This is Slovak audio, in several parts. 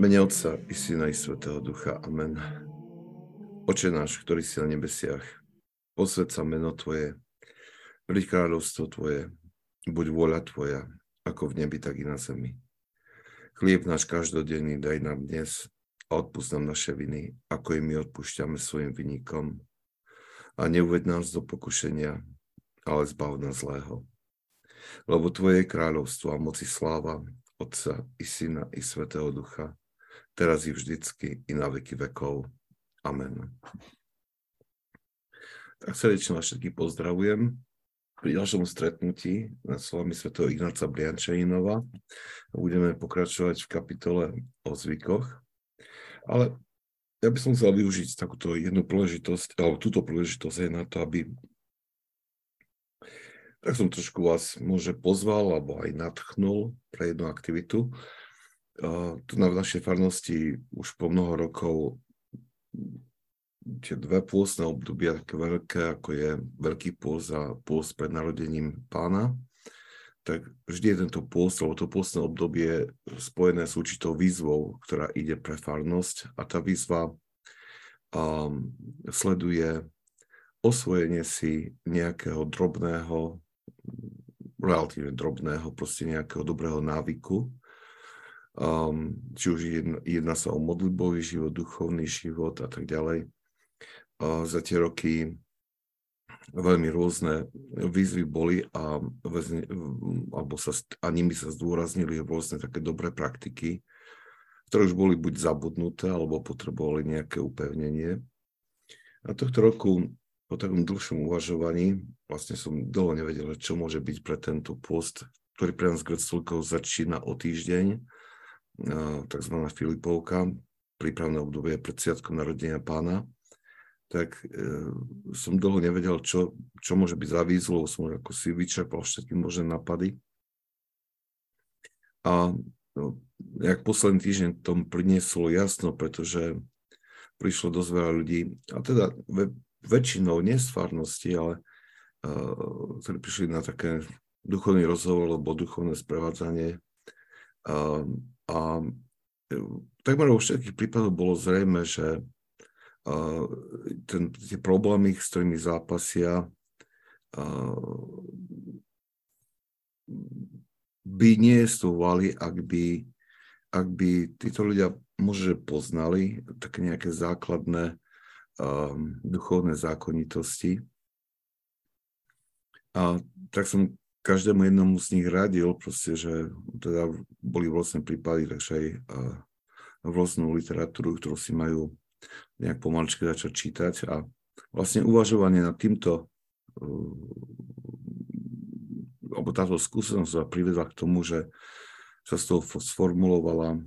Mene Otca i Syna i Svetého Ducha. Amen. Oče náš, ktorý si na nebesiach, posved sa meno Tvoje, príď kráľovstvo Tvoje, buď vôľa Tvoja, ako v nebi, tak i na zemi. Chlieb náš každodenný daj nám dnes a odpúsť nám naše viny, ako i my odpúšťame svojim vynikom. A neuved nás do pokušenia, ale zbav nás zlého. Lebo Tvoje je kráľovstvo a moci sláva, Otca i Syna i Svetého Ducha, teraz i vždycky, i na veky vekov. Amen. Tak srdečne vás všetkých pozdravujem pri ďalšom stretnutí na slovami Sv. Ignáca Briančaninova. Budeme pokračovať v kapitole o zvykoch. Ale ja by som chcel využiť takúto jednu príležitosť, alebo túto príležitosť aj na to, aby tak som trošku vás môže pozval alebo aj nadchnul pre jednu aktivitu tu na našej farnosti už po mnoho rokov tie dve pôstne obdobia také veľké, ako je Veľký pôst a pôst pred narodením pána, tak vždy je tento pôst, alebo to pôstne obdobie spojené s určitou výzvou, ktorá ide pre farnosť. A tá výzva um, sleduje osvojenie si nejakého drobného, relatívne drobného, proste nejakého dobrého návyku, um, či už jedná, jedná sa o modlitbový život, duchovný život a tak ďalej. Uh, za tie roky veľmi rôzne výzvy boli a, väzne, alebo sa, a nimi sa zdôraznili rôzne také dobré praktiky, ktoré už boli buď zabudnuté, alebo potrebovali nejaké upevnenie. A tohto roku po takom dlhšom uvažovaní vlastne som dlho nevedel, čo môže byť pre tento post, ktorý pre nás greckolkov začína o týždeň tzv. Filipovka, prípravné obdobie pred sviatkom narodenia pána, tak e, som dlho nevedel, čo, čo môže byť za výzvu, som ako si vyčerpal všetky možné napady. A no, jak posledný týždeň tom prinieslo jasno, pretože prišlo dosť veľa ľudí, a teda ve, väčšinou farnosti, ale uh, ktorí prišli na také duchovný rozhovor alebo duchovné sprevádzanie uh, a e, takmer vo všetkých prípadoch bolo zrejme, že ten, tie problémy, s ktorými zápasia, by neestovali, ak by, ak by títo ľudia možno poznali také nejaké základné duchovné zákonitosti. A tak som každému jednomu z nich radil, proste, že teda boli rôzne prípady, takže aj rôznu literatúru, ktorú si majú nejak pomaličky začať čítať a vlastne uvažovanie nad týmto uh, alebo táto skúsenosť sa privedla k tomu, že sa z toho sformulovala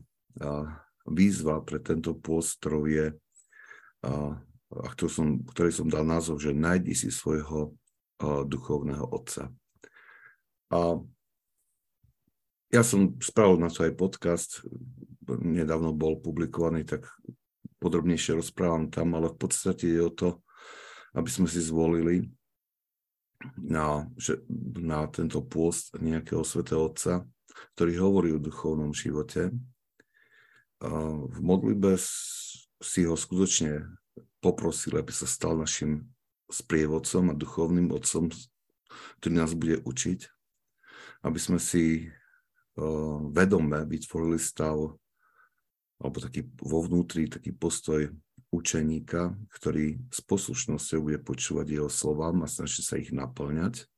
výzva pre tento post, ktorou je, a, ktorý som, ktorý som dal názov, že nájdi si svojho duchovného otca. A ja som spravil na to aj podcast, nedávno bol publikovaný, tak podrobnejšie rozprávam tam, ale v podstate je o to, aby sme si zvolili na, že, na tento pôst nejakého svetého Otca, ktorý hovorí o duchovnom živote. V modlibe si ho skutočne poprosil, aby sa stal našim sprievodcom a duchovným otcom, ktorý nás bude učiť aby sme si uh, vedome vytvorili stav alebo taký vo vnútri taký postoj učeníka, ktorý s poslušnosťou bude počúvať jeho slovám a snaží sa ich naplňať.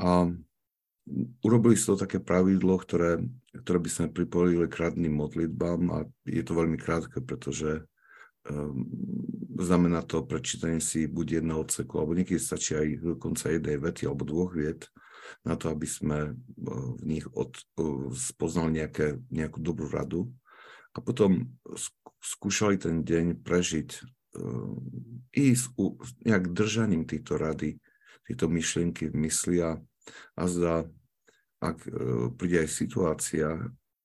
A urobili si to také pravidlo, ktoré, ktoré by sme pripojili k radným modlitbám a je to veľmi krátke, pretože um, znamená to prečítanie si buď jedného odseku, alebo niekedy stačí aj dokonca jednej vety alebo dvoch viet, na to, aby sme eh, v nich od, eh, spoznali nejaké, nejakú dobrú radu a potom skúšali ten deň prežiť eh, i s nejak držaním týchto rady, týchto myšlienky v mysli a, a ak príde aj situácia,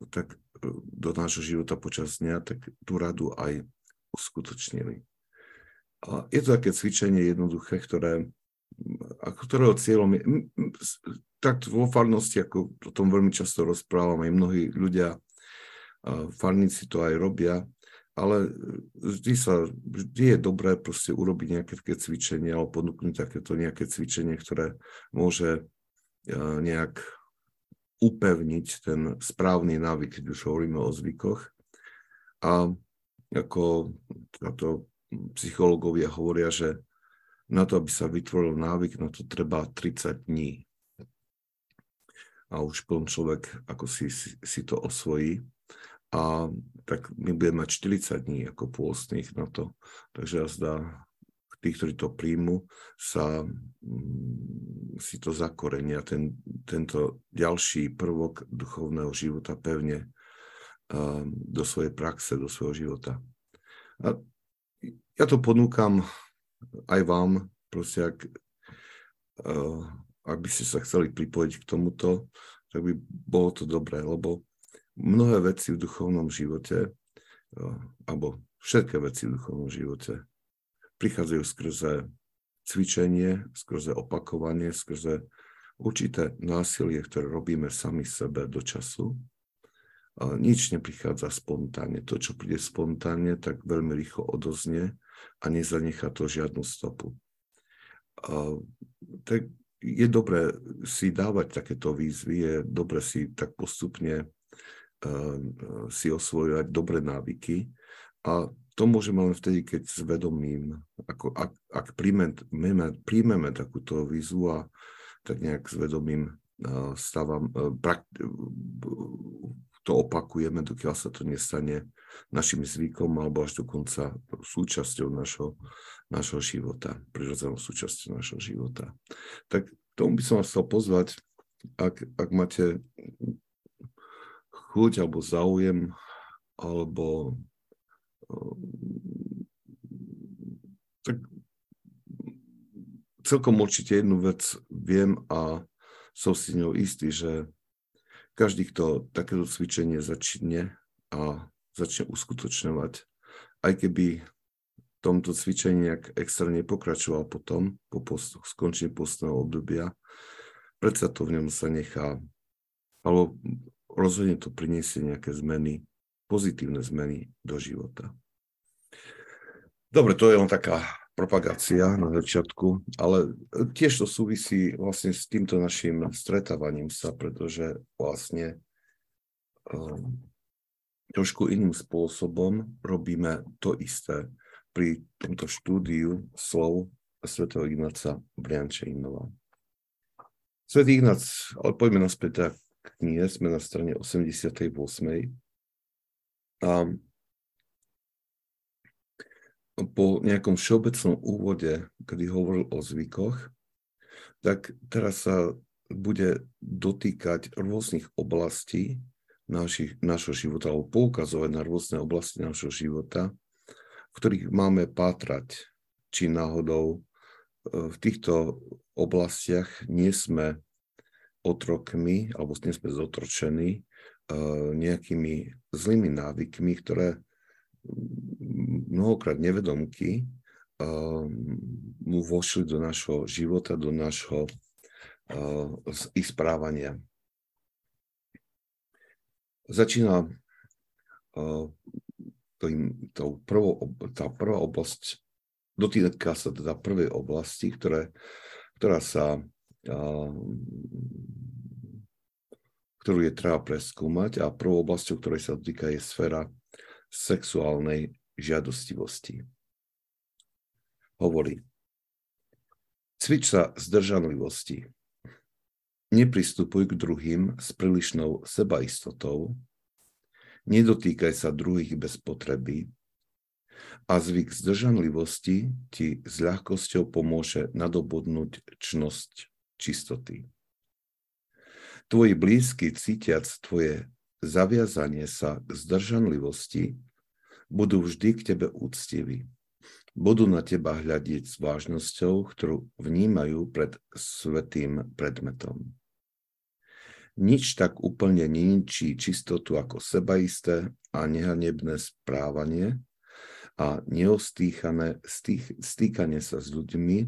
tak do nášho života počas dňa, tak tú radu aj uskutočnili. A je to také cvičenie jednoduché, ktoré ktorého cieľom je, tak vo farnosti, ako o tom veľmi často rozprávam, aj mnohí ľudia farníci to aj robia, ale vždy, sa, vždy je dobré proste urobiť nejaké také cvičenie alebo ponúknuť takéto nejaké cvičenie, ktoré môže nejak upevniť ten správny návyk, keď už hovoríme o zvykoch. A ako to psychológovia hovoria, že na to, aby sa vytvoril návyk, na to treba 30 dní. A už potom človek ako si, si, si to osvojí. A tak my budeme mať 40 dní ako pôstnych na to. Takže ja zdá, tí, ktorí to príjmu, sa mm, si to zakorenia, ten, tento ďalší prvok duchovného života pevne do svojej praxe, do svojho života. A ja to ponúkam aj vám, proste ak, uh, ak by ste sa chceli pripojiť k tomuto, tak by bolo to dobré, lebo mnohé veci v duchovnom živote, uh, alebo všetké veci v duchovnom živote prichádzajú skrze cvičenie, skrze opakovanie, skrze určité násilie, ktoré robíme sami sebe do času. A nič neprichádza spontánne. To, čo príde spontánne, tak veľmi rýchlo odoznie a nezanechá to žiadnu stopu. A, tak je dobré si dávať takéto výzvy, je dobré si tak postupne uh, si osvojovať dobré návyky a to môžeme len vtedy, keď s vedomím, ako, ak, ak príjmeme, príjmeme takúto výzvu a tak nejak s vedomím uh, stávam, uh, prak, to opakujeme, dokiaľ sa to nestane našim zvykom alebo až dokonca súčasťou našho, našho života, prirodzenou súčasťou našho života. Tak tomu by som vás chcel pozvať, ak, ak máte chuť alebo záujem alebo tak celkom určite jednu vec viem a som si ňou istý, že každý, kto takéto cvičenie začne a začne uskutočňovať, aj keby tomto cvičení nejak extra nepokračoval potom, po postoch, skončení postného obdobia, predsa to v ňom sa nechá, alebo rozhodne to priniesie nejaké zmeny, pozitívne zmeny do života. Dobre, to je len taká propagácia na začiatku, ale tiež to súvisí vlastne s týmto našim stretávaním sa, pretože vlastne um, trošku iným spôsobom robíme to isté pri tomto štúdiu slov svätého Ignáca Briančejnova. Svetý Ignác, ale poďme naspäť k knihe, sme na strane 88. A po nejakom všeobecnom úvode, kedy hovoril o zvykoch, tak teraz sa bude dotýkať rôznych oblastí našich, našho života, alebo poukazovať na rôzne oblasti našho života, v ktorých máme pátrať, či náhodou e, v týchto oblastiach nie sme otrokmi, alebo nie sme zotročení e, nejakými zlými návykmi, ktoré mnohokrát nevedomky mu vošli do našho života, do našho ich správania. Začína tým, tou prvou, tá prvá oblasť, dotýka sa teda prvej oblasti, ktoré, ktorá sa ktorú je treba preskúmať a prvou oblasťou, ktorej sa dotýka, je sféra sexuálnej žiadostivosti. Hovorí, cvič sa zdržanlivosti. Nepristupuj k druhým s prílišnou sebaistotou, nedotýkaj sa druhých bez potreby a zvyk zdržanlivosti ti s ľahkosťou pomôže nadobudnúť čnosť čistoty. Tvoji blízky cítiac tvoje zaviazanie sa k zdržanlivosti, budú vždy k tebe úctiví. Budú na teba hľadiť s vážnosťou, ktorú vnímajú pred svetým predmetom. Nič tak úplne neničí čistotu ako sebaisté a nehanebné správanie a neostýchané stýkanie sa s ľuďmi e,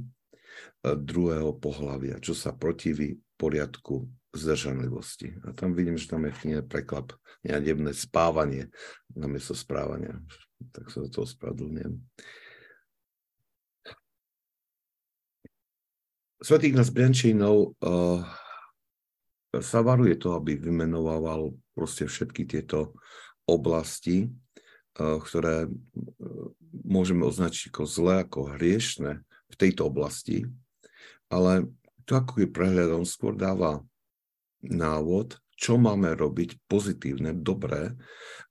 druhého pohľavia, čo sa protiví poriadku zdržanlivosti. A tam vidím, že tam je v knihe preklap neadebné spávanie namiesto správania. Tak sa za to ospravedlňujem. Svetý Ignác Briančínov uh, sa varuje to, aby vymenovával proste všetky tieto oblasti, uh, ktoré uh, môžeme označiť ako zlé, ako hriešne v tejto oblasti, ale to ako je prehľad, on skôr dáva návod, čo máme robiť pozitívne, dobré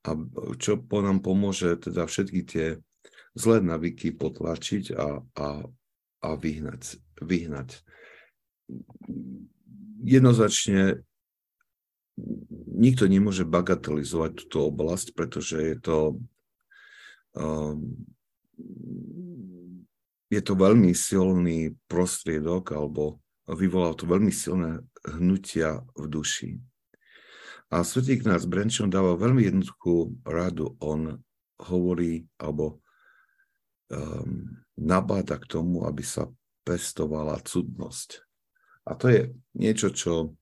a čo po nám pomôže teda všetky tie zlé navyky potlačiť a, a, a vyhnať, vyhnať. Jednoznačne nikto nemôže bagatelizovať túto oblasť, pretože je to um, je to veľmi silný prostriedok alebo vyvolal to veľmi silné hnutia v duši. A svetý kniaz Brenčon dáva veľmi jednoduchú radu. On hovorí alebo um, nabáda k tomu, aby sa pestovala cudnosť. A to je niečo, čo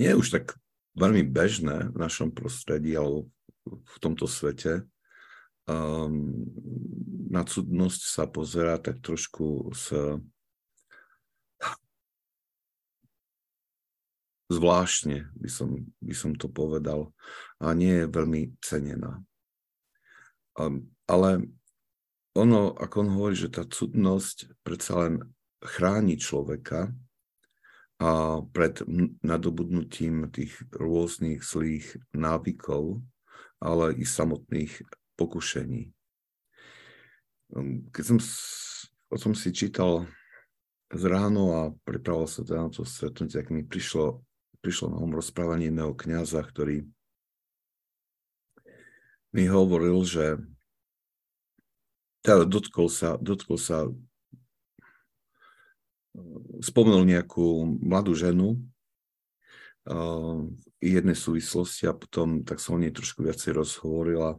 nie je už tak veľmi bežné v našom prostredí alebo v tomto svete. Um, na cudnosť sa pozerá tak trošku z zvláštne, by som, by som to povedal, a nie je veľmi cenená. Um, ale ono, ako on hovorí, že tá cudnosť predsa len chráni človeka a pred nadobudnutím tých rôznych zlých návykov, ale i samotných pokušení. Keď som o tom si čítal z ráno a pripravoval sa teda na to stretnutie, tak mi prišlo prišlo na um rozprávanie jedného kniaza, ktorý mi hovoril, že teda dotkol sa, dotkol sa spomenul nejakú mladú ženu uh, jednej súvislosti a potom tak som o nej trošku viacej rozhovorila.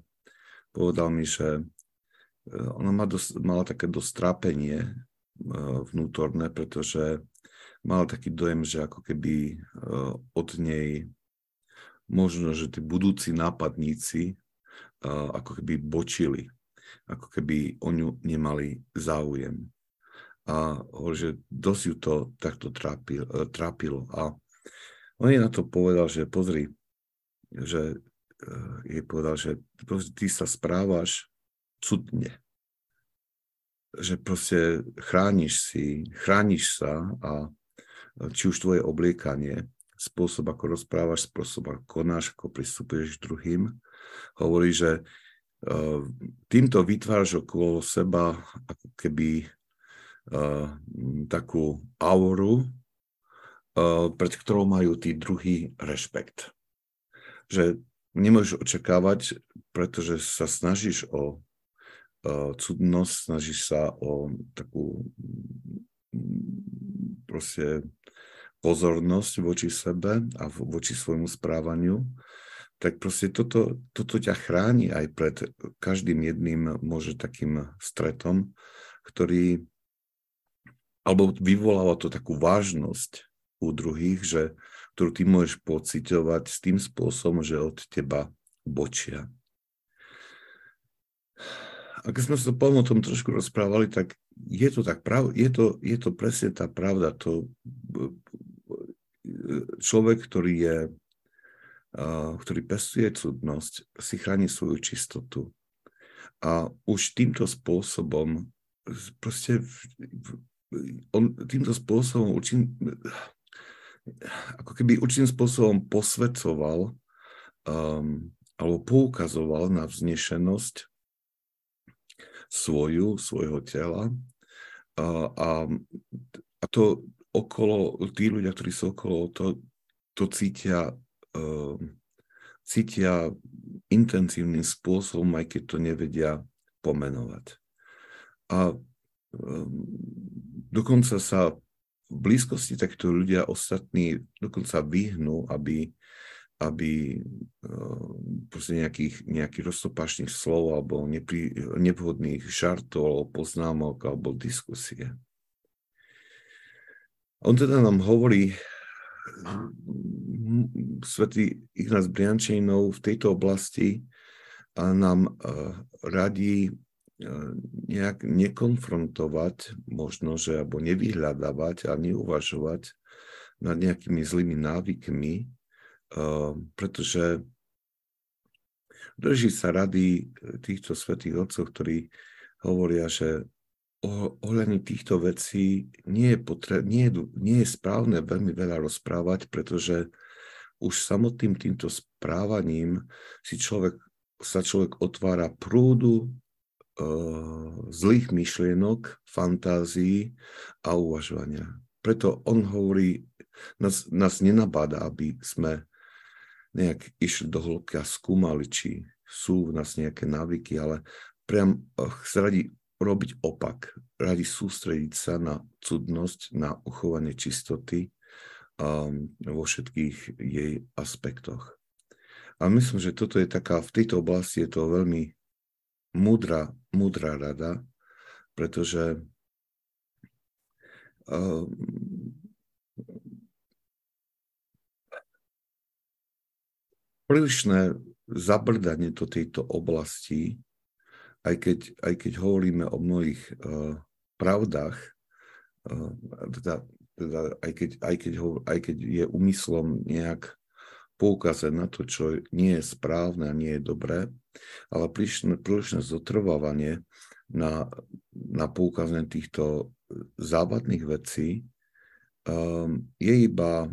Povedal mi, že ona má dosť, mala také dostrápenie uh, vnútorné, pretože mal taký dojem, že ako keby uh, od nej možno, že tí budúci nápadníci uh, ako keby bočili, ako keby o ňu nemali záujem. A že dosť ju to takto uh, trápilo. A on jej na to povedal, že pozri, že jej povedal, že ty sa správaš cudne že proste chrániš si, chrániš sa a či už tvoje obliekanie, spôsob, ako rozprávaš, spôsob, ako konáš, ako pristupuješ k druhým. Hovorí, že uh, týmto vytváraš okolo seba ako keby uh, takú auru, uh, pred ktorou majú tí druhý rešpekt. Že nemôžeš očakávať, pretože sa snažíš o cudnosť, snažíš sa o takú proste pozornosť voči sebe a voči svojmu správaniu, tak proste toto, toto ťa chráni aj pred každým jedným môže takým stretom, ktorý, alebo vyvoláva to takú vážnosť u druhých, že, ktorú ty môžeš pociťovať s tým spôsobom, že od teba bočia. A keď sme sa o tom trošku rozprávali, tak je to tak prav, je to, je to presne tá pravda. To, človek, ktorý je, ktorý pestuje cudnosť, si chráni svoju čistotu. A už týmto spôsobom proste on týmto spôsobom určitým, ako keby určitým spôsobom posvedcoval um, alebo poukazoval na vznešenosť svoju, svojho tela a, a, a to okolo, tí ľudia, ktorí sú okolo, to, to cítia, uh, cítia intenzívnym spôsobom, aj keď to nevedia pomenovať. A um, dokonca sa v blízkosti takto ľudia ostatní dokonca vyhnú, aby, aby uh, nejakých, nejakých roztopašných slov alebo nepri, nevhodných žartov poznámok alebo diskusie. On teda nám hovorí svetý Ignác Briančejnov v tejto oblasti nám radí nejak nekonfrontovať, možno, že alebo nevyhľadávať a neuvažovať nad nejakými zlými návykmi, pretože drží sa rady týchto svetých otcov, ktorí hovoria, že ohľadne týchto vecí nie je, potre- nie, je, nie je správne veľmi veľa rozprávať, pretože už samotným týmto správaním si človek, sa človek otvára prúdu uh, zlých myšlienok, fantázií a uvažovania. Preto on hovorí, nás, nás nenabáda, aby sme nejak išli do hĺbky a skúmali, či sú v nás nejaké návyky, ale priam sa radi robiť opak, radi sústrediť sa na cudnosť, na uchovanie čistoty um, vo všetkých jej aspektoch. A myslím, že toto je taká, v tejto oblasti je to veľmi múdra, múdra rada, pretože um, prílišné zabrdanie do tejto oblasti aj keď, aj keď hovoríme o mnohých uh, pravdách, uh, teda, teda aj, keď, aj, keď ho, aj keď je úmyslom nejak poukázať na to, čo nie je správne a nie je dobré, ale prílišné, prílišné zotrvávanie na, na poukázanie týchto zábadných vecí um, je iba,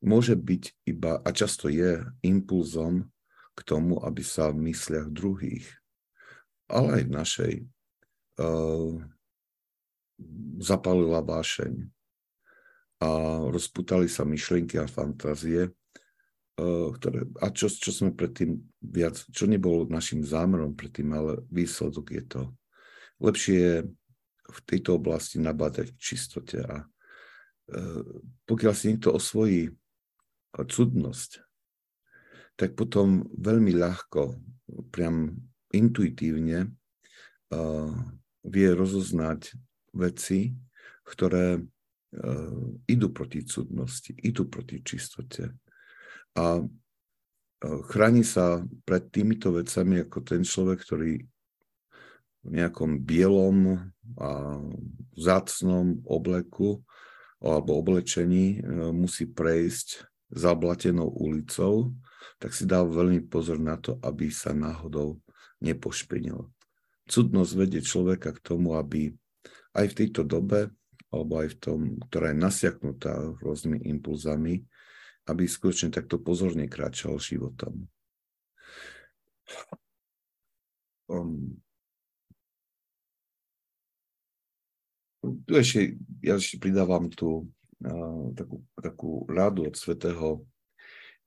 môže byť iba, a často je impulzom k tomu, aby sa v mysliach druhých ale aj v našej, uh, zapalila vášeň a rozputali sa myšlienky a fantázie, uh, ktoré, a čo, čo sme predtým viac, čo nebolo našim zámerom predtým, ale výsledok je to. Lepšie je v tejto oblasti nabádať k čistote a uh, pokiaľ si niekto osvojí cudnosť, tak potom veľmi ľahko, priam intuitívne uh, vie rozoznať veci, ktoré uh, idú proti cudnosti, idú proti čistote. A uh, chráni sa pred týmito vecami ako ten človek, ktorý v nejakom bielom a zácnom obleku alebo oblečení musí prejsť zablatenou ulicou, tak si dá veľmi pozor na to, aby sa náhodou nepošpinil. Cudnosť vedie človeka k tomu, aby aj v tejto dobe, alebo aj v tom, ktorá je nasiaknutá rôznymi impulzami, aby skutočne takto pozorne kráčal životom. Um, tu ešte, ja ešte pridávam uh, takú, takú radu od svätého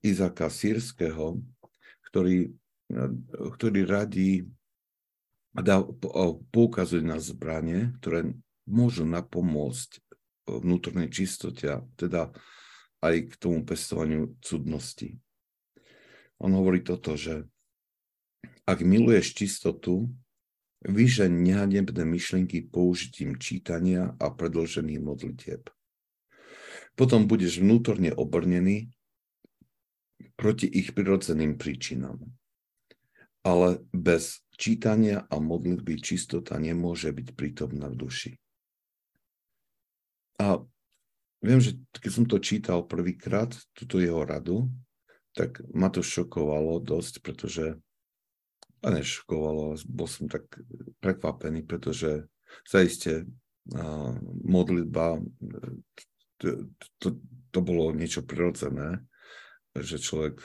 Izaka Sírskeho, ktorý ktorý radí dá, poukazuje na zbranie, ktoré môžu napomôcť vnútornej čistote, teda aj k tomu pestovaniu cudnosti. On hovorí toto, že ak miluješ čistotu, vyžeň nehanebné myšlienky použitím čítania a predložených modlitieb. Potom budeš vnútorne obrnený proti ich prirodzeným príčinám ale bez čítania a modlitby čistota nemôže byť prítomná v duši. A viem, že keď som to čítal prvýkrát, túto jeho radu, tak ma to šokovalo dosť, pretože a nešokovalo, bol som tak prekvapený, pretože zaiste modlitba, to, to, to bolo niečo prirodzené, že človek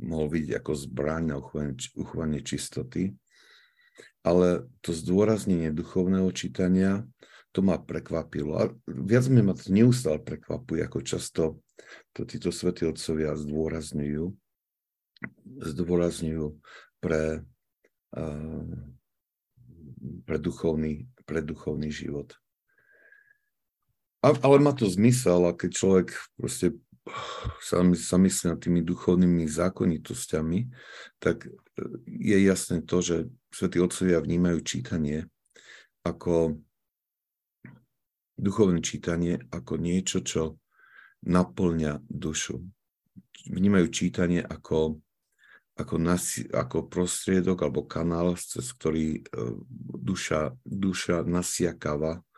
mohol vidieť ako zbraň na uchovanie, čistoty. Ale to zdôraznenie duchovného čítania, to ma prekvapilo. A viac mi ma to neustále prekvapuje, ako často to títo svätí otcovia zdôrazňujú, zdôrazňujú pre, uh, pre, duchovný, pre duchovný život. A, ale má to zmysel, a keď človek proste sa, sa myslí nad tými duchovnými zákonitosťami, tak e, je jasné to, že svätí otcovia vnímajú čítanie ako duchovné čítanie ako niečo, čo naplňa dušu. Vnímajú čítanie ako, ako, nasi, ako prostriedok alebo kanál, cez ktorý uh, duša, duša nasiakáva uh,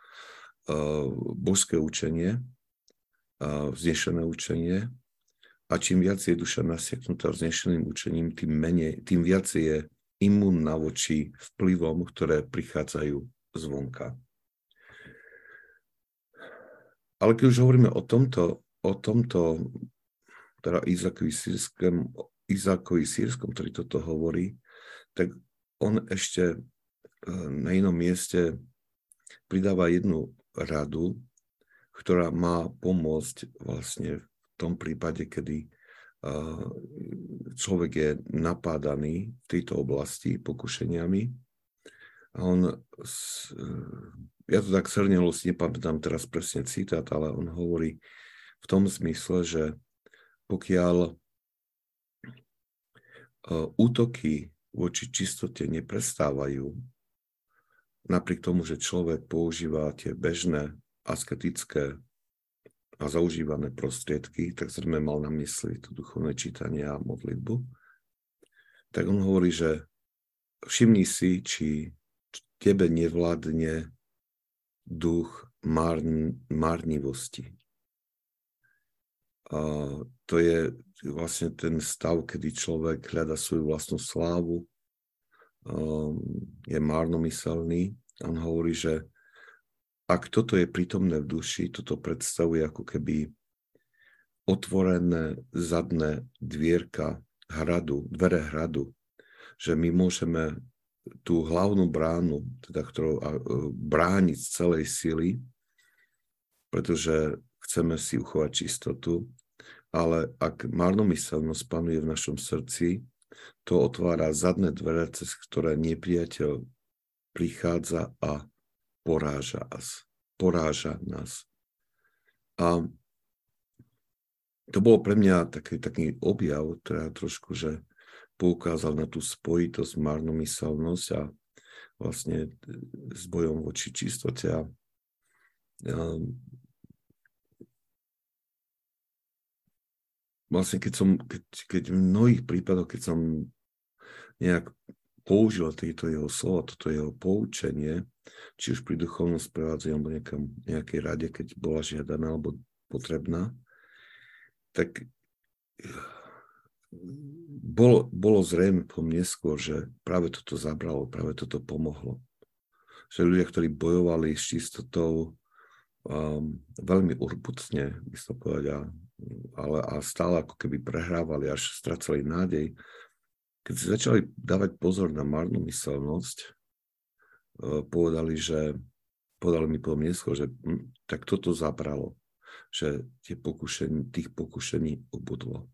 božské učenie, vznešené učenie. A čím viac je duša nasiaknutá vznešeným učením, tým, menej, tým viac je imúnna voči vplyvom, ktoré prichádzajú zvonka. Ale keď už hovoríme o tomto, o tomto teda Izakovi sírskom, Izakovi sírskom, ktorý toto hovorí, tak on ešte e, na inom mieste pridáva jednu radu, ktorá má pomôcť vlastne v tom prípade, kedy e, človek je napádaný v tejto oblasti pokušeniami. A on ja to tak srnelo si nepamätám teraz presne citát, ale on hovorí v tom zmysle, že pokiaľ e, útoky voči čistote neprestávajú, napriek tomu, že človek používa tie bežné asketické a zaužívané prostriedky, tak sme mal na mysli to duchovné čítanie a modlitbu, tak on hovorí, že všimni si, či tebe nevládne duch márn, márnivosti. A to je vlastne ten stav, kedy človek hľada svoju vlastnú slávu, je márnomyselný. On hovorí, že ak toto je prítomné v duši, toto predstavuje ako keby otvorené zadné dvierka hradu, dvere hradu, že my môžeme tú hlavnú bránu, teda ktorou e, brániť z celej sily, pretože chceme si uchovať čistotu, ale ak marnomyselnosť panuje v našom srdci, to otvára zadné dvere, cez ktoré nepriateľ prichádza a poráža nás. Poráža nás. A to bolo pre mňa taký, taký objav, teda trošku, že poukázal na tú spojitosť, marnomyselnosť a vlastne s bojom voči čistote a vlastne keď som, keď, keď v mnohých prípadoch, keď som nejak použil tieto jeho slova, toto jeho poučenie, či už pri duchovnom sprevádzaní alebo nejakom, nejakej rade, keď bola žiadaná alebo potrebná, tak bolo, bolo zrejme po neskôr, že práve toto zabralo, práve toto pomohlo. Že ľudia, ktorí bojovali s čistotou um, veľmi urputne, by to povedať, a, ale a stále ako keby prehrávali, až stracali nádej, keď si začali dávať pozor na marnomyselnosť, uh, povedali, že povedali mi potom neskôr, že hm, tak toto zabralo, že tie pokušení, tých pokušení obudlo.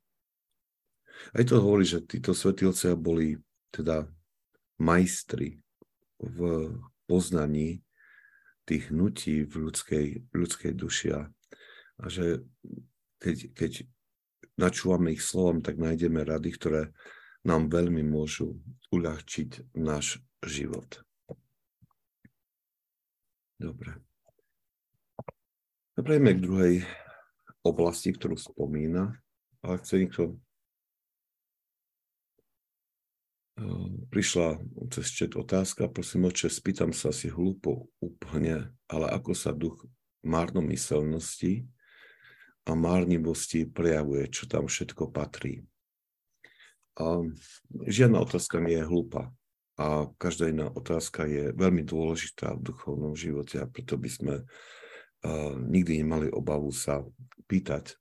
Aj to hovorí, že títo svetilcia boli teda majstri v poznaní tých hnutí v ľudskej, ľudskej duši a že keď, keď načúvame ich slovom, tak nájdeme rady, ktoré nám veľmi môžu uľahčiť náš život. Dobre. Prejdeme k druhej oblasti, ktorú spomína. Ale chce niekto Ehm, prišla cez čet otázka, prosím oče, spýtam sa si hlúpo úplne, ale ako sa duch márnomyselnosti a márnivosti prejavuje, čo tam všetko patrí. A žiadna otázka nie je hlúpa a každá iná otázka je veľmi dôležitá v duchovnom živote a preto by sme uh, nikdy nemali obavu sa pýtať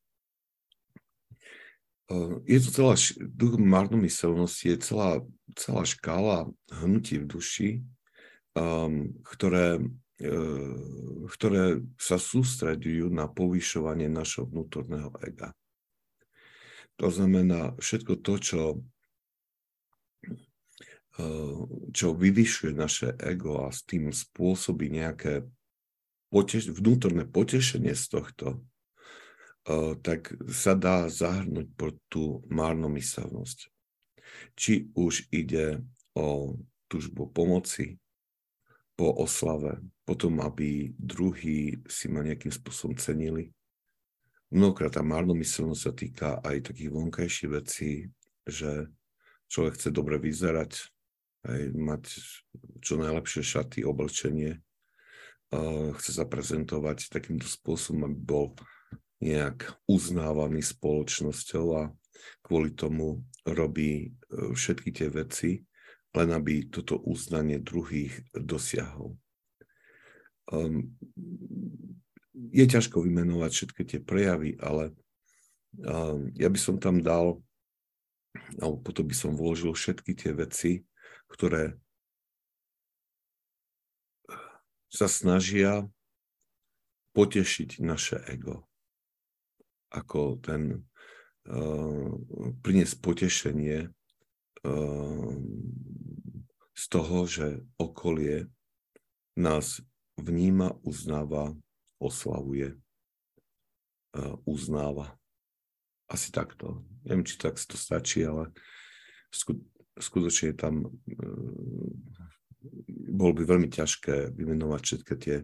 Ehm, je to celá, duch marnomyselnosti je celá, celá škála hnutí v duši, um, ktoré, uh, ktoré sa sústredujú na povyšovanie našho vnútorného ega. To znamená, všetko to, čo, uh, čo vyvyšuje naše ego a s tým spôsobí nejaké poteš- vnútorné potešenie z tohto, tak sa dá zahrnúť pod tú márnomyselnosť. Či už ide o túžbu pomoci, po oslave, potom, aby druhí si ma nejakým spôsobom cenili, mnohokrát tá márnomyselnosť sa týka aj takých vonkajších vecí, že človek chce dobre vyzerať, aj mať čo najlepšie šaty, oblečenie, chce sa prezentovať takýmto spôsobom, aby bol nejak uznávaný spoločnosťou a kvôli tomu robí e, všetky tie veci, len aby toto uznanie druhých dosiahol. Um, je ťažko vymenovať všetky tie prejavy, ale um, ja by som tam dal, alebo potom by som vložil všetky tie veci, ktoré sa snažia potešiť naše ego. Ako ten uh, priniesť potešenie z toho, že okolie nás vníma, uznáva, oslavuje, uh, uznáva. Asi takto. Neviem, či tak to stačí, ale skutočne tam bolo by veľmi ťažké vymenovať všetky tie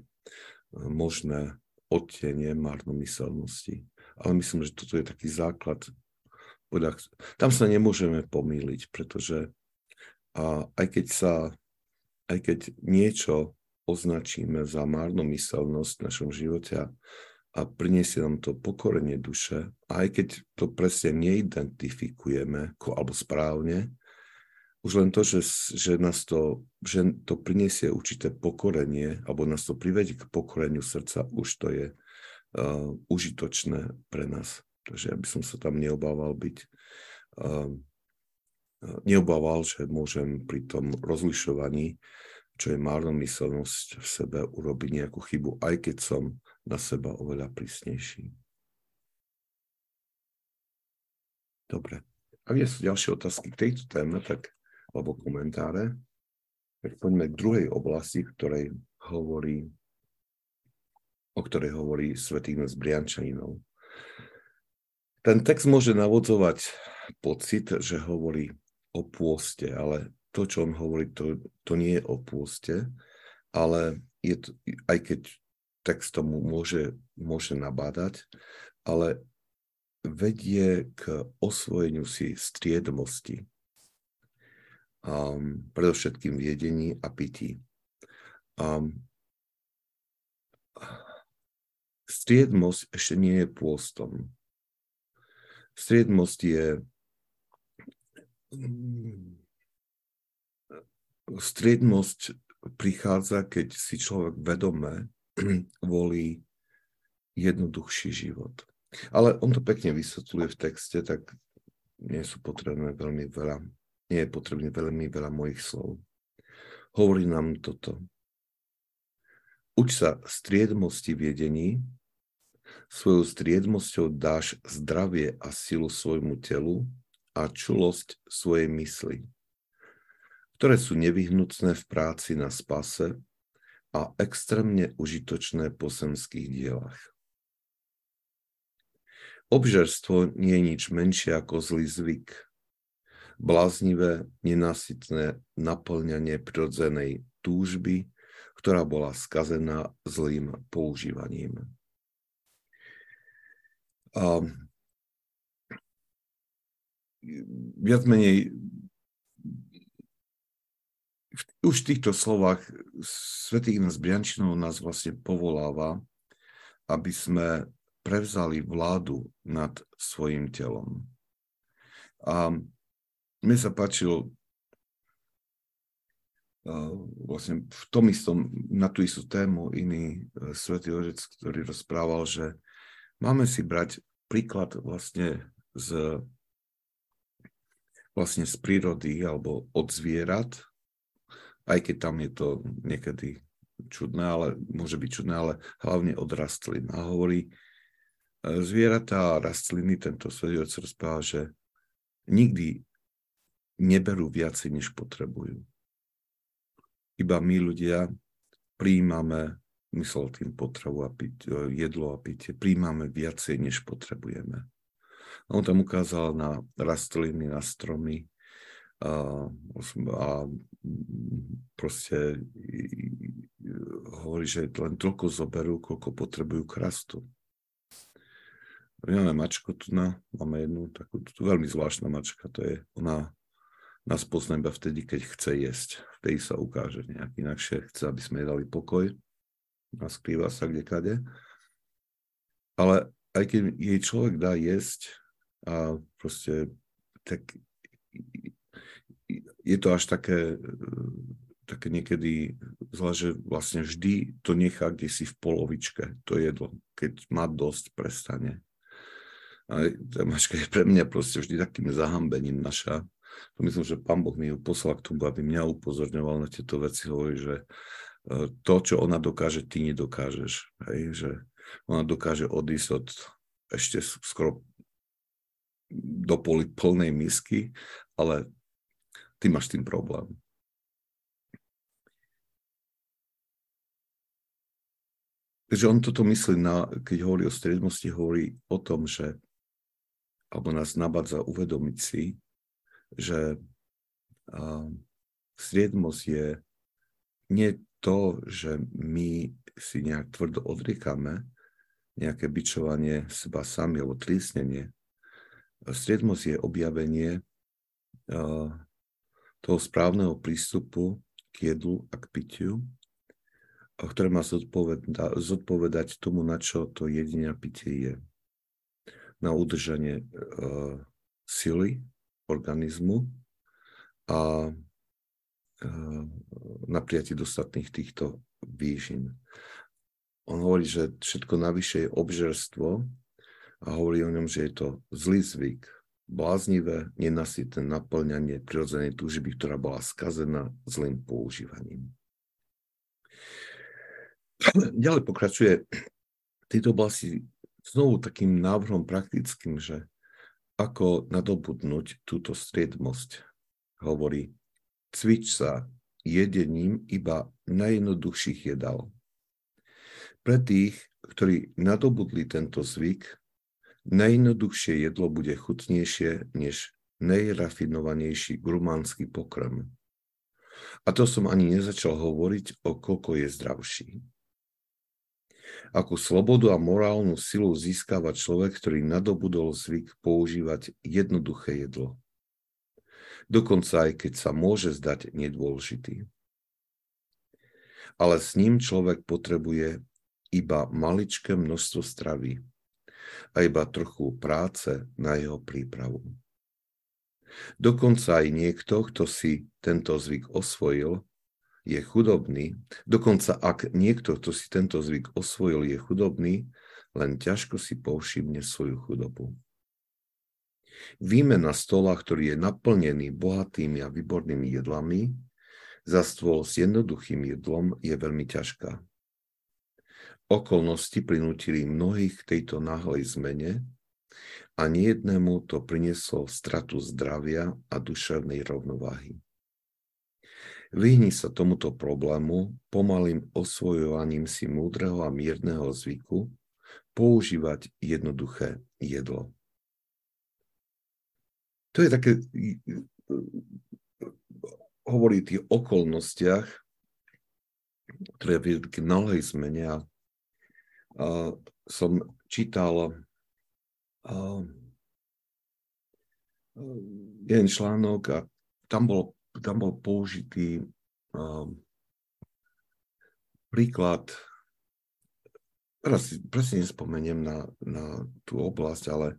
možné odtienie márnomyselnosti. Ale myslím, že toto je taký základ. Podľa, tam sa nemôžeme pomýliť, pretože a aj keď sa, aj keď niečo označíme za márnomyselnosť v našom živote a, priniesie nám to pokorenie duše, a aj keď to presne neidentifikujeme alebo správne, už len to, že, že, nás to, že to priniesie určité pokorenie, alebo nás to privedie k pokoreniu srdca, už to je uh, užitočné pre nás. Takže ja by som sa tam neobával byť, uh, neobával, že môžem pri tom rozlišovaní, čo je márnomyselnosť v sebe, urobiť nejakú chybu, aj keď som na seba oveľa prísnejší. Dobre. Ak sú ďalšie otázky k tejto téme, tak alebo komentáre, tak poďme k druhej oblasti, ktorej hovorí, o ktorej hovorí svätý Ignac Briančaninov. Ten text môže navodzovať pocit, že hovorí o pôste, ale to, čo on hovorí, to, to nie je o pôste, ale je to, aj keď text tomu môže, môže nabádať, ale vedie k osvojeniu si striedmosti um, predovšetkým v a pití. Um, striedmosť ešte nie je pôstom. Striedmosť je striedmosť prichádza, keď si človek vedome volí jednoduchší život. Ale on to pekne vysvetľuje v texte, tak nie sú potrebné veľmi veľa nie je potrebné veľmi veľa mojich slov. Hovorí nám toto. Uč sa striedmosti v jedení, svojou striedmosťou dáš zdravie a silu svojmu telu a čulosť svojej mysli, ktoré sú nevyhnutné v práci na spase a extrémne užitočné po semských dielach. Obžerstvo nie je nič menšie ako zlý zvyk, bláznivé, nenasytné naplňanie prirodzenej túžby, ktorá bola skazená zlým používaním. A viac menej už v týchto slovách svätý Ignác Briančinov nás vlastne povoláva, aby sme prevzali vládu nad svojim telom. A mne sa páčil uh, vlastne v tom istom, na tú istú tému iný uh, svätý Ožec, ktorý rozprával, že máme si brať príklad vlastne z, vlastne z prírody alebo od zvierat, aj keď tam je to niekedy čudné, ale môže byť čudné, ale hlavne od rastlín. A hovorí, zvieratá a rastliny, tento svedec rozpráva, že nikdy neberú viacej, než potrebujú. Iba my ľudia príjmame, myslel tým potravu a piť, e, jedlo a pitie, príjmame viacej, než potrebujeme. A on tam ukázal na rastliny, na stromy a, a proste hovorí, že len toľko zoberú, koľko potrebujú k rastu. My máme mačku tu na, máme jednu takú, tu veľmi zvláštna mačka, to je, ona nás pozná iba vtedy, keď chce jesť. Vtedy sa ukáže nejak inakšie, chce, aby sme jej dali pokoj a skrýva sa kde kade. Ale aj keď jej človek dá jesť a proste tak je to až také, také niekedy zle, že vlastne vždy to nechá kde si v polovičke, to jedlo. Keď má dosť, prestane. A tá mačka je pre mňa proste vždy takým zahambením naša. Myslím, že pán Boh mi ju poslal k tomu, aby mňa upozorňoval na tieto veci. Hovorí, že to, čo ona dokáže, ty nedokážeš. Hej? Že ona dokáže odísť od ešte skoro do poli plnej misky, ale ty máš tým problém. Takže on toto myslí, na, keď hovorí o striedmosti, hovorí o tom, že alebo nás nabádza uvedomiť si, že uh, striedmosť je nie to, že my si nejak tvrdo odriekame, nejaké bičovanie seba sami alebo trísnenie. Striedmosť je objavenie uh, toho správneho prístupu k jedlu a k pitiu, ktoré má zodpovedať, zodpovedať tomu, na čo to jedine pitie je na udržanie uh, sily organizmu a na prijatie dostatných týchto výžin. On hovorí, že všetko navyše je obžerstvo a hovorí o ňom, že je to zlý zvyk, bláznivé, nenasytné naplňanie prirodzenej túžby, ktorá bola skazená zlým používaním. Ďalej pokračuje v tejto oblasti znovu takým návrhom praktickým, že ako nadobudnúť túto striedmosť. Hovorí, cvič sa jedením iba najjednoduchších jedal. Pre tých, ktorí nadobudli tento zvyk, najjednoduchšie jedlo bude chutnejšie než najrafinovanejší grumánsky pokrm. A to som ani nezačal hovoriť o koľko je zdravší. Akú slobodu a morálnu silu získava človek, ktorý nadobudol zvyk používať jednoduché jedlo. Dokonca aj keď sa môže zdať nedôležitý. Ale s ním človek potrebuje iba maličké množstvo stravy a iba trochu práce na jeho prípravu. Dokonca aj niekto, kto si tento zvyk osvojil, je chudobný, dokonca ak niekto, kto si tento zvyk osvojil, je chudobný, len ťažko si povšimne svoju chudobu. Výmena stola, ktorý je naplnený bohatými a výbornými jedlami, za stôl s jednoduchým jedlom je veľmi ťažká. Okolnosti prinútili mnohých k tejto náhlej zmene a niejednému to prinieslo stratu zdravia a duševnej rovnováhy. Vyhni sa tomuto problému pomalým osvojovaním si múdreho a mierneho zvyku používať jednoduché jedlo. To je také, hovorí o tých okolnostiach, ktoré viedli k nalej zmene a, som čítal a, jeden článok a tam bol tam bol použitý príklad, teraz presne nespomeniem na, na tú oblasť, ale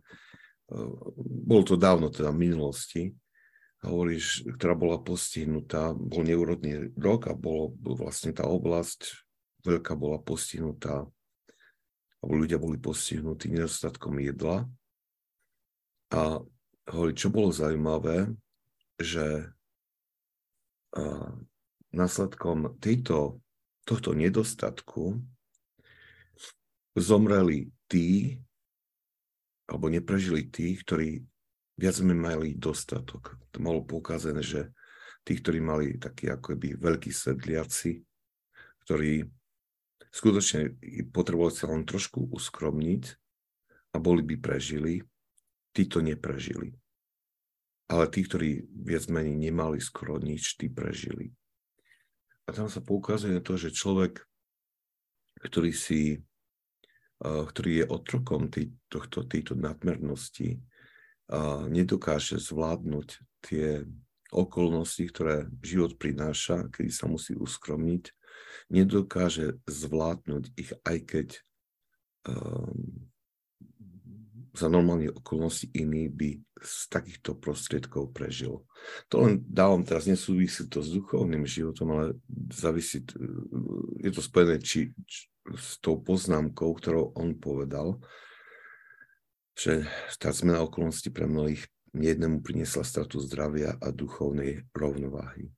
bolo to dávno, teda v minulosti, hovoríš, ktorá bola postihnutá, bol neúrodný rok a bolo vlastne tá oblasť veľká bola postihnutá, alebo ľudia boli postihnutí nedostatkom jedla. A hovorí, čo bolo zaujímavé, že následkom tejto, tohto nedostatku zomreli tí, alebo neprežili tí, ktorí viac menej mali dostatok. To malo poukázané, že tí, ktorí mali taký akoby veľkí sedliaci, ktorí skutočne potrebovali sa len trošku uskromniť a boli by prežili, tí to neprežili ale tí, ktorí viac menej nemali skoro nič, tí prežili. A tam sa poukazuje na to, že človek, ktorý si ktorý je otrokom tý, tohto, tejto nadmernosti, nedokáže zvládnuť tie okolnosti, ktoré život prináša, kedy sa musí uskromniť, nedokáže zvládnuť ich, aj keď um, za normálne okolnosti iný by z takýchto prostriedkov prežil. To len dávam teraz, nesúvisí to s duchovným životom, ale závisí, je to spojené či, či, s tou poznámkou, ktorou on povedal, že tá zmena okolností pre mnohých jednému priniesla stratu zdravia a duchovnej rovnováhy.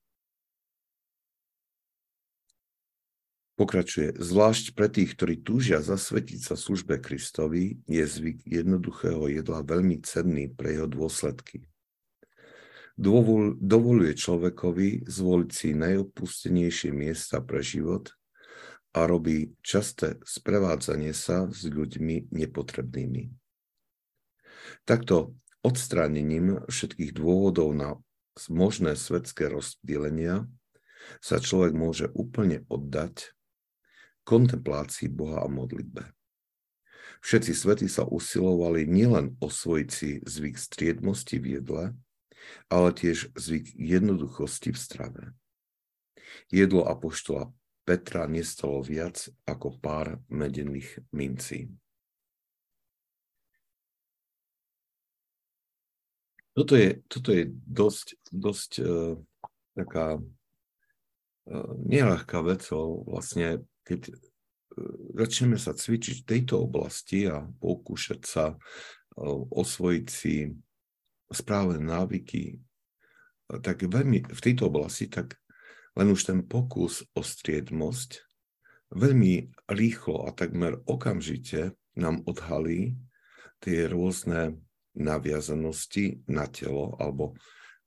Pokračuje, zvlášť pre tých, ktorí túžia zasvetiť sa službe Kristovi, je zvyk jednoduchého jedla veľmi cenný pre jeho dôsledky. Dovol, dovoluje človekovi zvoliť si najopustenejšie miesta pre život a robí časté sprevádzanie sa s ľuďmi nepotrebnými. Takto odstránením všetkých dôvodov na možné svetské rozptýlenia sa človek môže úplne oddať kontemplácii Boha a modlitbe. Všetci svety sa usilovali nielen osvojiť si zvyk striedmosti v jedle, ale tiež zvyk jednoduchosti v strave. Jedlo apoštola Petra nestalo viac ako pár medených mincí. Toto je, toto je dosť, dosť uh, taká uh, nelahká vec, vlastne keď e, začneme sa cvičiť v tejto oblasti a pokúšať sa e, osvojiť si správne návyky, tak veľmi v tejto oblasti, tak len už ten pokus o striedmosť veľmi rýchlo a takmer okamžite nám odhalí tie rôzne naviazanosti na telo alebo,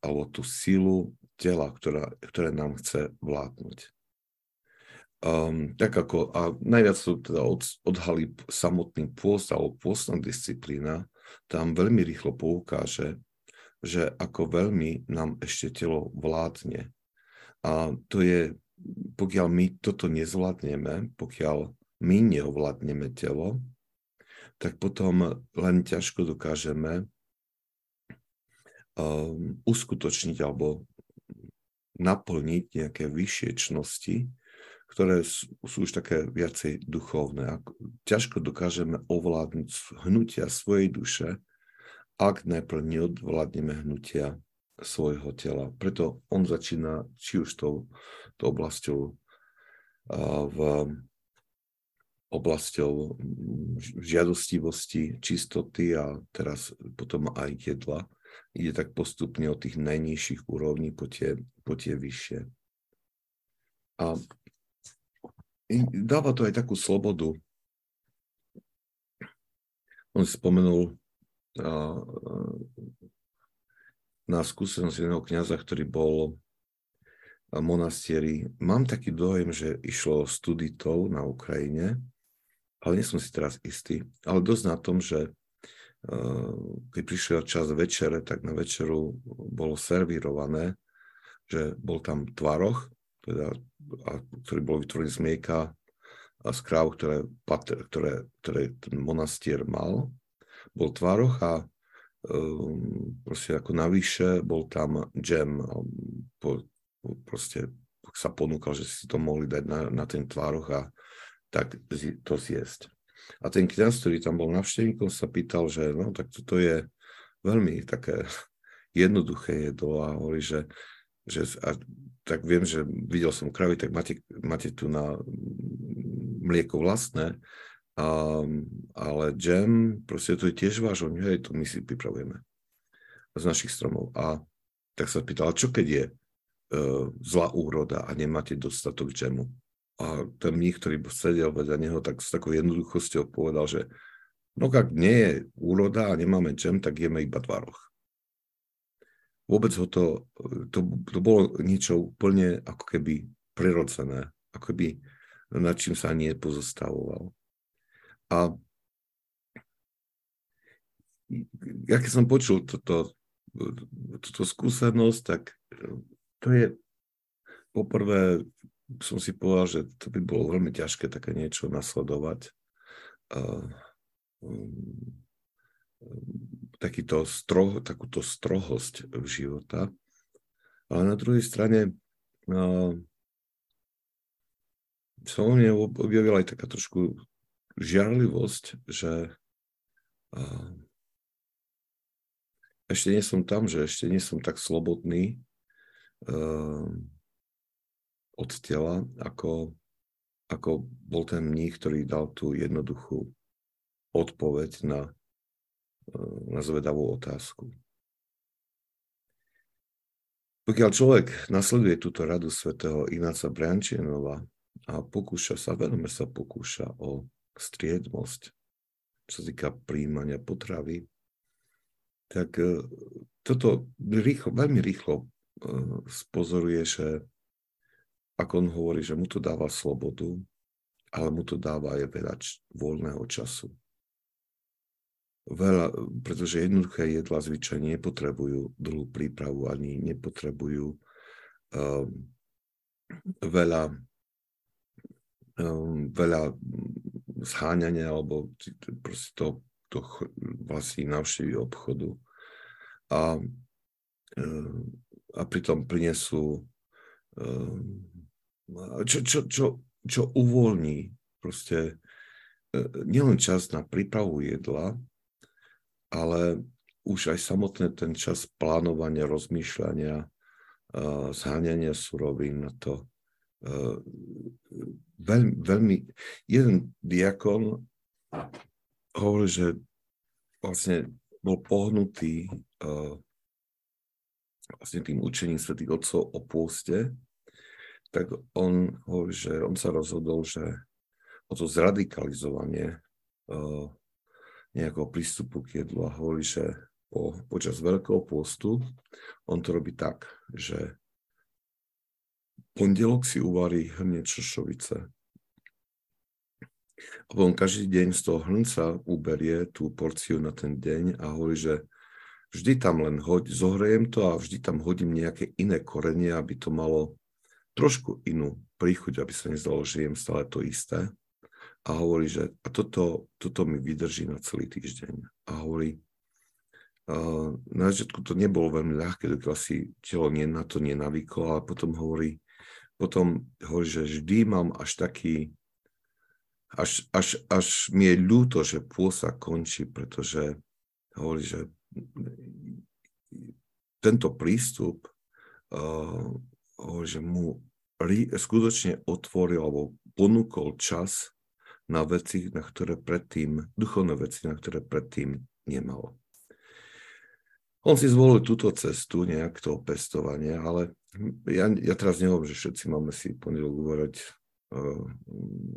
alebo tú silu tela, ktorá, ktoré nám chce vládnuť. Um, tak ako, a najviac to teda od, odhalí samotný pôst alebo pôstna disciplína, tam veľmi rýchlo poukáže, že ako veľmi nám ešte telo vládne. A to je, pokiaľ my toto nezvládneme, pokiaľ my neovládneme telo, tak potom len ťažko dokážeme um, uskutočniť alebo naplniť nejaké vyššie čnosti, ktoré sú, sú už také viacej duchovné. Ťažko dokážeme ovládnuť hnutia svojej duše, ak najprv neodvládneme hnutia svojho tela. Preto on začína či už tou, tou oblasťou v oblasťou žiadostivosti, čistoty a teraz potom aj jedla. Ide tak postupne od tých najnižších úrovní po tie, po tie vyššie. A dáva to aj takú slobodu. On spomenul na skúsenosť jedného kniaza, ktorý bol v monastieri. Mám taký dojem, že išlo studitov na Ukrajine, ale nie som si teraz istý. Ale dosť na tom, že keď prišiel čas večere, tak na večeru bolo servírované, že bol tam tvaroch, teda, a, ktorý bol vytvorený z mlieka a z kráv, ktoré, ktoré, ktoré ten monastier mal. Bol tvároch a proste ako navyše bol tam džem. Po, proste sa ponúkal, že si to mohli dať na, na ten tvároch a tak to zjesť. A ten kniaz, ktorý tam bol navštevníkom, sa pýtal, že no tak toto je veľmi také jednoduché jedlo a hovorí, že, že a tak viem, že videl som kravy, tak máte, máte tu na mlieko vlastné, a, ale džem, proste to je tiež váš hej, to my si pripravujeme z našich stromov. A tak sa pýtal, čo keď je uh, zlá úroda a nemáte dostatok džemu? A ten mních, ktorý sedel vedľa neho, tak s takou jednoduchosťou povedal, že no ak nie je úroda a nemáme džem, tak jeme iba tvaroch vôbec ho to, to, to bolo niečo úplne ako keby prirodzené, ako keby nad čím sa ani nepozostavoval. A ja keď som počul toto, túto skúsenosť, tak to je poprvé som si povedal, že to by bolo veľmi ťažké také niečo nasledovať. uh, takýto stroh, takúto strohosť života. Ale na druhej strane uh, sa u mne objavila aj taká trošku žiarlivosť, že uh, ešte nie som tam, že ešte nie som tak slobodný uh, od tela, ako, ako bol ten mních, ktorý dal tú jednoduchú odpoveď na, uh, na zvedavú otázku. Pokiaľ človek nasleduje túto radu svätého Ináca Briančienova a pokúša sa, veľmi sa pokúša o striedmosť, čo sa týka príjmania potravy, tak e, toto rýchlo, veľmi rýchlo e, spozoruje, že ako on hovorí, že mu to dáva slobodu, ale mu to dáva aj veľa voľného času. Veľa, pretože jednoduché jedla zvyčajne nepotrebujú dlhú prípravu ani nepotrebujú um, veľa, um, veľa zháňania alebo proste to to vlastní návštevy obchodu a, e, a pritom prinesú e, čo, čo, čo, čo uvoľní proste e, nielen čas na prípravu jedla, ale už aj samotné ten čas plánovania, rozmýšľania, zháňania surovín na to. Veľmi, veľmi, jeden diakon hovorí, že vlastne bol pohnutý uh, vlastne tým učením svätých Otcov o pôste, tak on hovorí, že on sa rozhodol, že o to zradikalizovanie uh, nejakého prístupu k jedlu a hovorí, že po, počas veľkého pôstu on to robí tak, že pondelok si uvarí hrnie čošovice, a potom každý deň z toho hrnca uberie tú porciu na ten deň a hovorí, že vždy tam len hoď, zohrejem to a vždy tam hodím nejaké iné korenie, aby to malo trošku inú príchuť, aby sa nezdalo, že jem stále to isté. A hovorí, že a toto, toto mi vydrží na celý týždeň. A hovorí, na začiatku to nebolo veľmi ľahké, dokiaľ si telo nie, na to nenavyklo, ale potom hovorí, potom hovorí, že vždy mám až taký až, až, až mi je ľúto, že pôsa končí, pretože hovorí, že tento prístup uh, hovorí, že mu skutočne otvoril alebo ponúkol čas na veci, na ktoré predtým, duchovné veci, na ktoré predtým nemal. On si zvolil túto cestu nejak toho pestovania, ale ja, ja teraz nehovorím, že všetci máme si pondelok uvorať Eh,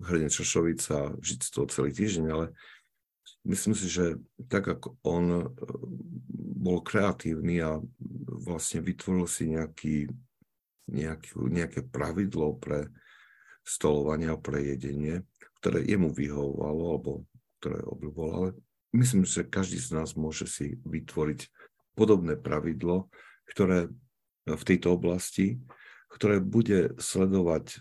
Hrne Čošovica, žiť z toho celý týždeň, ale myslím si, že tak ako on eh, bol kreatívny a vlastne vytvoril si nejaký, nejaký, nejaké pravidlo pre stolovanie a pre jedenie, ktoré jemu vyhovovalo, alebo ktoré obľúbol, ale myslím, že každý z nás môže si vytvoriť podobné pravidlo, ktoré v tejto oblasti, ktoré bude sledovať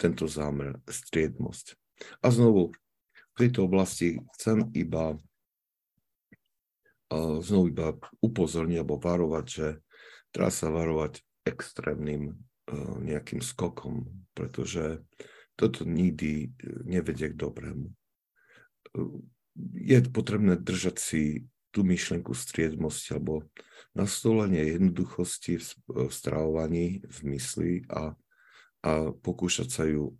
tento zámer, striednosť. A znovu, v tejto oblasti chcem iba znovu iba upozorniť alebo varovať, že treba sa varovať extrémnym nejakým skokom, pretože toto nikdy nevedie k dobrému. Je potrebné držať si tú myšlenku striedmosti alebo nastolenie jednoduchosti v stravovaní, v mysli a a pokúšať sa ju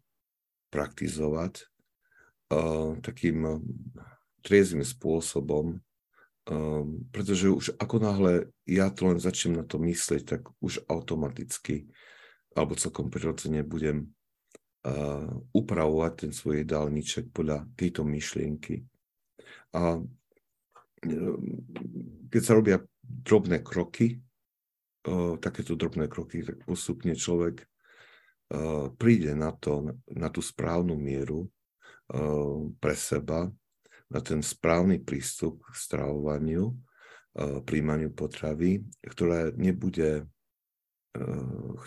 praktizovať uh, takým uh, triezvým spôsobom, um, pretože už ako náhle ja to len začnem na to myslieť, tak už automaticky alebo celkom prirodzene budem uh, upravovať ten svoj jedálniček podľa tejto myšlienky. A keď sa robia drobné kroky, takéto drobné kroky, tak postupne človek príde na, to, na tú správnu mieru pre seba, na ten správny prístup k stravovaniu, príjmaniu potravy, ktoré nebude,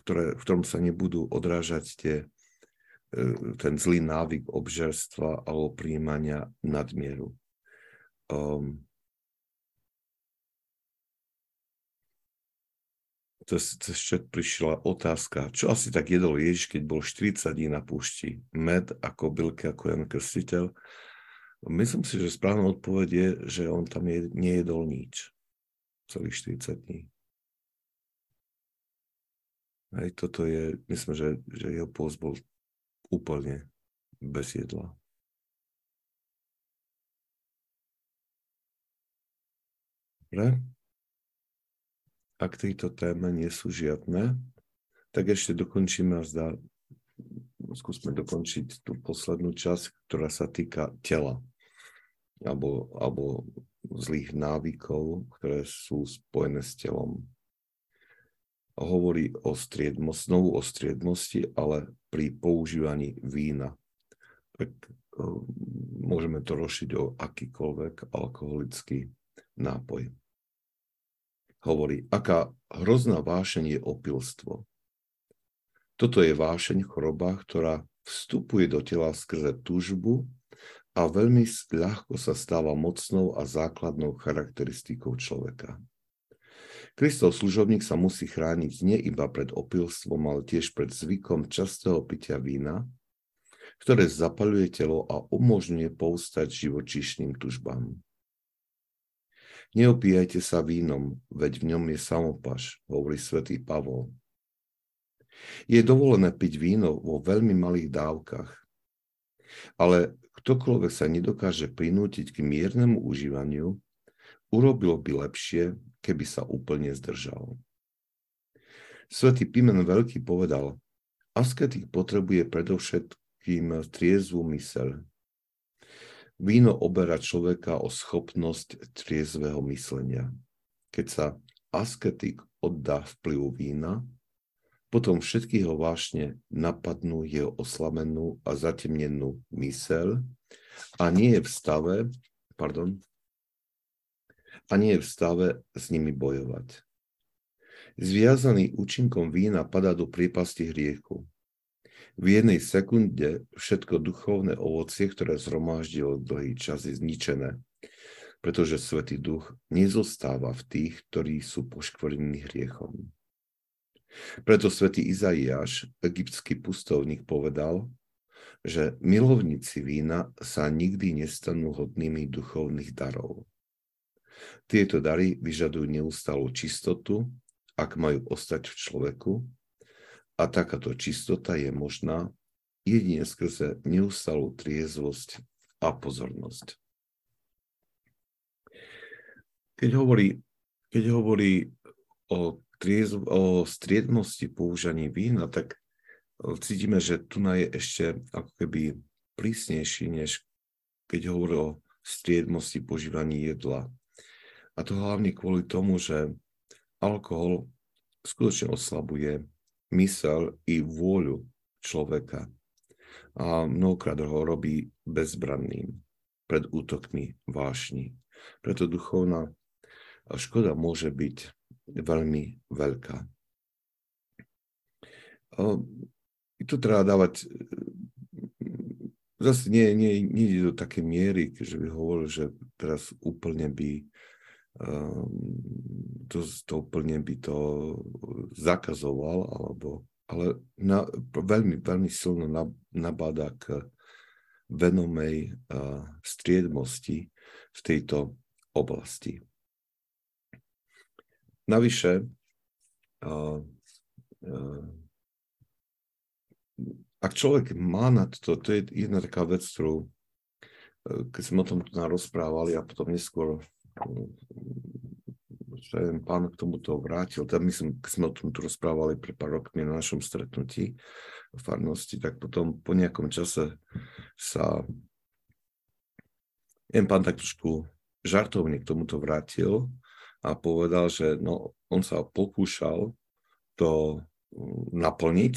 ktoré, v ktorom sa nebudú odrážať tie ten zlý návyk obžerstva alebo príjmania nadmieru. Um, cez, cez čet prišla otázka, čo asi tak jedol Ježiš, keď bol 40 dní na púšti? Med a kobylky ako Jan Krstiteľ? Myslím si, že správna odpoveď je, že on tam je, nejedol nič celých 40 dní. Hej, toto je, myslím, že, že jeho post bol úplne bez jedla. Dobre? Ak tieto téme nie sú žiadne, tak ešte dokončíme a zdá, skúsme dokončiť tú poslednú časť, ktorá sa týka tela alebo, alebo zlých návykov, ktoré sú spojené s telom. Hovorí o striedmosti, znovu o striedmosti, ale pri používaní vína. Tak uh, môžeme to rošiť o akýkoľvek alkoholický nápoj hovorí, aká hrozná vášeň je opilstvo. Toto je vášeň choroba, ktorá vstupuje do tela skrze túžbu a veľmi ľahko sa stáva mocnou a základnou charakteristikou človeka. Kristov služobník sa musí chrániť nie iba pred opilstvom, ale tiež pred zvykom častého pitia vína, ktoré zapaluje telo a umožňuje povstať živočíšnym tužbám. Neopíjajte sa vínom, veď v ňom je samopaš, hovorí svätý Pavol. Je dovolené piť víno vo veľmi malých dávkach, ale ktokoľvek sa nedokáže prinútiť k miernemu užívaniu, urobilo by lepšie, keby sa úplne zdržal. Svetý Pimen Veľký povedal, asketik potrebuje predovšetkým triezvu myseľ, Víno oberá človeka o schopnosť triezvého myslenia. Keď sa asketik oddá vplyvu vína, potom všetky ho vášne napadnú jeho oslamenú a zatemnenú mysel a nie je v stave, pardon, a nie je v stave s nimi bojovať. Zviazaný účinkom vína padá do priepasti hriechu. V jednej sekunde všetko duchovné ovocie, ktoré zhromaždilo dlhý čas, je zničené, pretože Svetý Duch nezostáva v tých, ktorí sú poškvrnení hriechom. Preto svätý Izaiáš, egyptský pustovník, povedal, že milovníci vína sa nikdy nestanú hodnými duchovných darov. Tieto dary vyžadujú neustálu čistotu, ak majú ostať v človeku, a takáto čistota je možná jedine skrze neustalú triezvosť a pozornosť. Keď hovorí, keď hovorí o, triezv, o striednosti použaní vína, tak cítime, že tu je ešte ako keby prísnejší, než keď hovorí o striednosti používaní jedla. A to hlavne kvôli tomu, že alkohol skutočne oslabuje mysel i vôľu človeka. A mnohokrát ho robí bezbranným pred útokmi vášni. Preto duchovná škoda môže byť veľmi veľká. I tu treba dávať zase nie, nie, nie do také miery, že by hovoril, že teraz úplne by to, to úplne by to zakazoval, alebo, ale na, veľmi, veľmi silno nabáda k venomej uh, striedmosti v tejto oblasti. Navyše, uh, ak človek má na to, to je jedna taká vec, ktorú, keď sme o tom rozprávali a potom neskôr že pán k tomuto vrátil. Tam myslím, keď sme o tom tu rozprávali pre pár rokmi na našom stretnutí v farnosti, tak potom po nejakom čase sa jen pán tak trošku žartovne k tomuto vrátil a povedal, že no, on sa pokúšal to mm, naplniť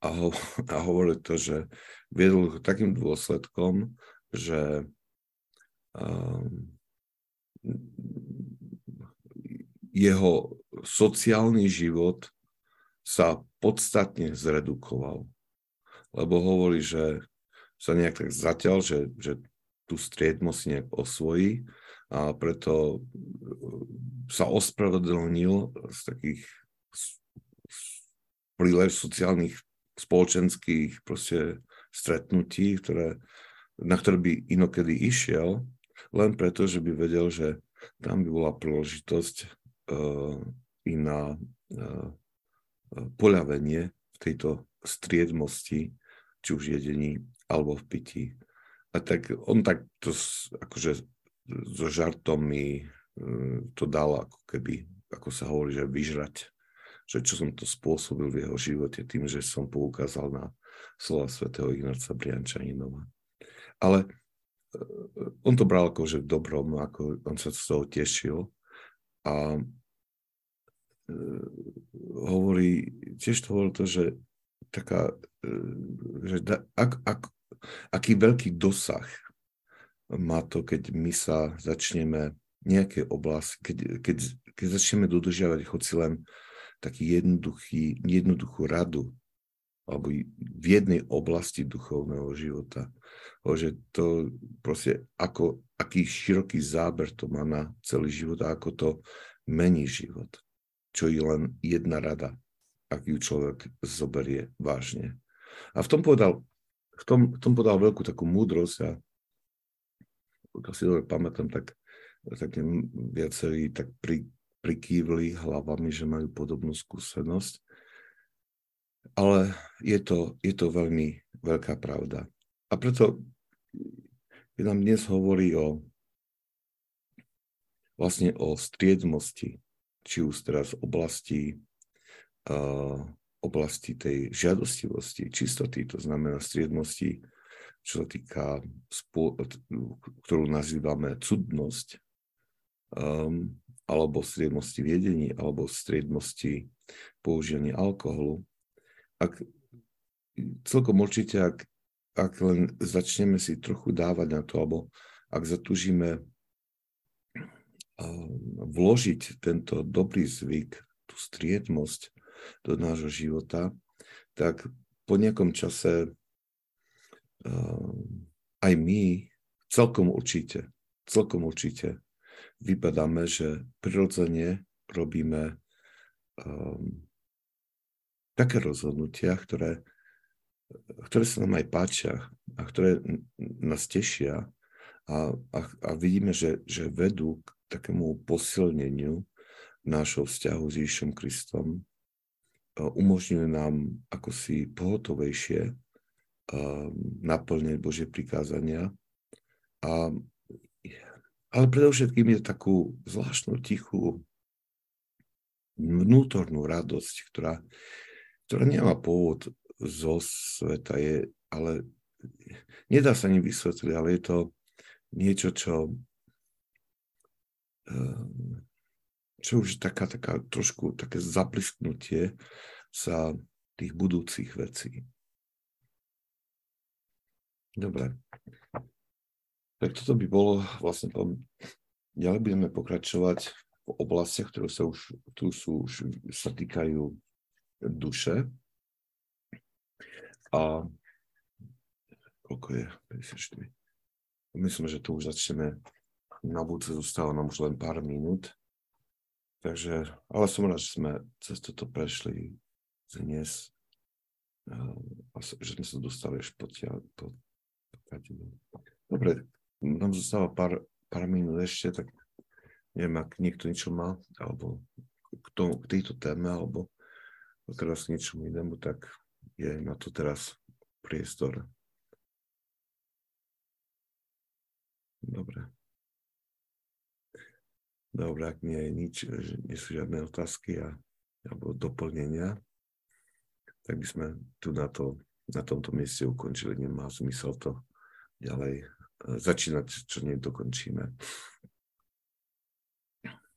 a, ho, a hovoril to, že viedol takým dôsledkom, že um, jeho sociálny život sa podstatne zredukoval. lebo hovorí, že sa nejak tak zatiaľ, že, že tú striedmo si nejak osvojí a preto sa ospravedlnil z takých prílež sociálnych, spoločenských proste stretnutí, ktoré, na ktoré by inokedy išiel, len preto, že by vedel, že tam by bola príležitosť uh, i na uh, poľavenie v tejto striedmosti, či už jedení alebo v pití. A tak on tak to akože so žartom mi to dal ako keby, ako sa hovorí, že vyžrať že čo som to spôsobil v jeho živote tým, že som poukázal na slova svätého Ignáca Briančaninova. Ale on to bral ako, v dobrom, ako on sa z toho tešil. A eh, hovorí, tiež to hovorí to, že taká, eh, že da, ak, ak, aký veľký dosah má to, keď my sa začneme nejaké oblasti, keď, keď, keď začneme dodržiavať hoci len taký jednoduchý, jednoduchú radu alebo v jednej oblasti duchovného života. Že to proste, ako, aký široký záber to má na celý život a ako to mení život. Čo je len jedna rada, ak ju človek zoberie vážne. A v tom povedal, v tom, v tom podal veľkú takú múdrosť a pokiaľ si dobre pamätám, tak, tak viacerí tak pri, prikývli hlavami, že majú podobnú skúsenosť. Ale je to, je to veľmi veľká pravda. A preto keď nám dnes hovorí o vlastne o striedmosti, či už teraz v oblasti, uh, oblasti tej žiadostivosti, čistoty, to znamená striedmosti, čo sa týka, ktorú nazývame cudnosť, um, alebo striednosti viedení, alebo striednosti používania alkoholu. Ak celkom určite, ak, ak len začneme si trochu dávať na to, alebo ak zatúžime vložiť tento dobrý zvyk, tú striednosť do nášho života, tak po nejakom čase aj my celkom určite, celkom určite vypadáme, že prirodzene robíme um, také rozhodnutia, ktoré, ktoré sa nám aj páčia a ktoré nás tešia a, a, a vidíme, že, že vedú k takému posilneniu nášho vzťahu s Ježišom Kristom, umožňujú nám ako si pohotovejšie naplňať Božie prikázania. A ale predovšetkým je takú zvláštnu, tichú vnútornú radosť, ktorá, ktorá nemá pôvod zo sveta, je, ale nedá sa ním vysvetliť, ale je to niečo, čo, ehm, čo už taká, taká trošku také zaplisknutie sa tých budúcich vecí. Dobre. Tak toto by bolo vlastne. Ďalej budeme pokračovať v oblastiach, ktoré sa už, tu sú, už sa týkajú duše. A koľko je? 54. Myslím, že tu už začneme na budúce zostáva nám už len pár minút. Takže, ale som rád, že sme cez toto prešli dnes a že sme sa dostali až po, po, po Dobre, nám zostáva pár, pár minút ešte, tak neviem, ak niekto niečo má, alebo k, tomu, k tejto téme, alebo teraz niečomu inému, tak je na to teraz priestor. Dobre. Dobre, ak nie je nič, nie sú žiadne otázky a, alebo doplnenia, tak by sme tu na, to, na tomto mieste ukončili. Nemá zmysel to ďalej začínať, čo nedokončíme.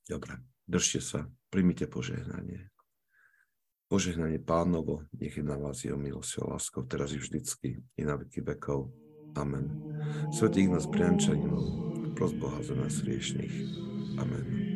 Dobre, držte sa, primite požehnanie. Požehnanie pánovo, nech je na vás jeho milosť a láskou, teraz i vždycky, i na veky vekov. Amen. Svetý nás Briančaninov, pros Boha za nás riešných. Amen.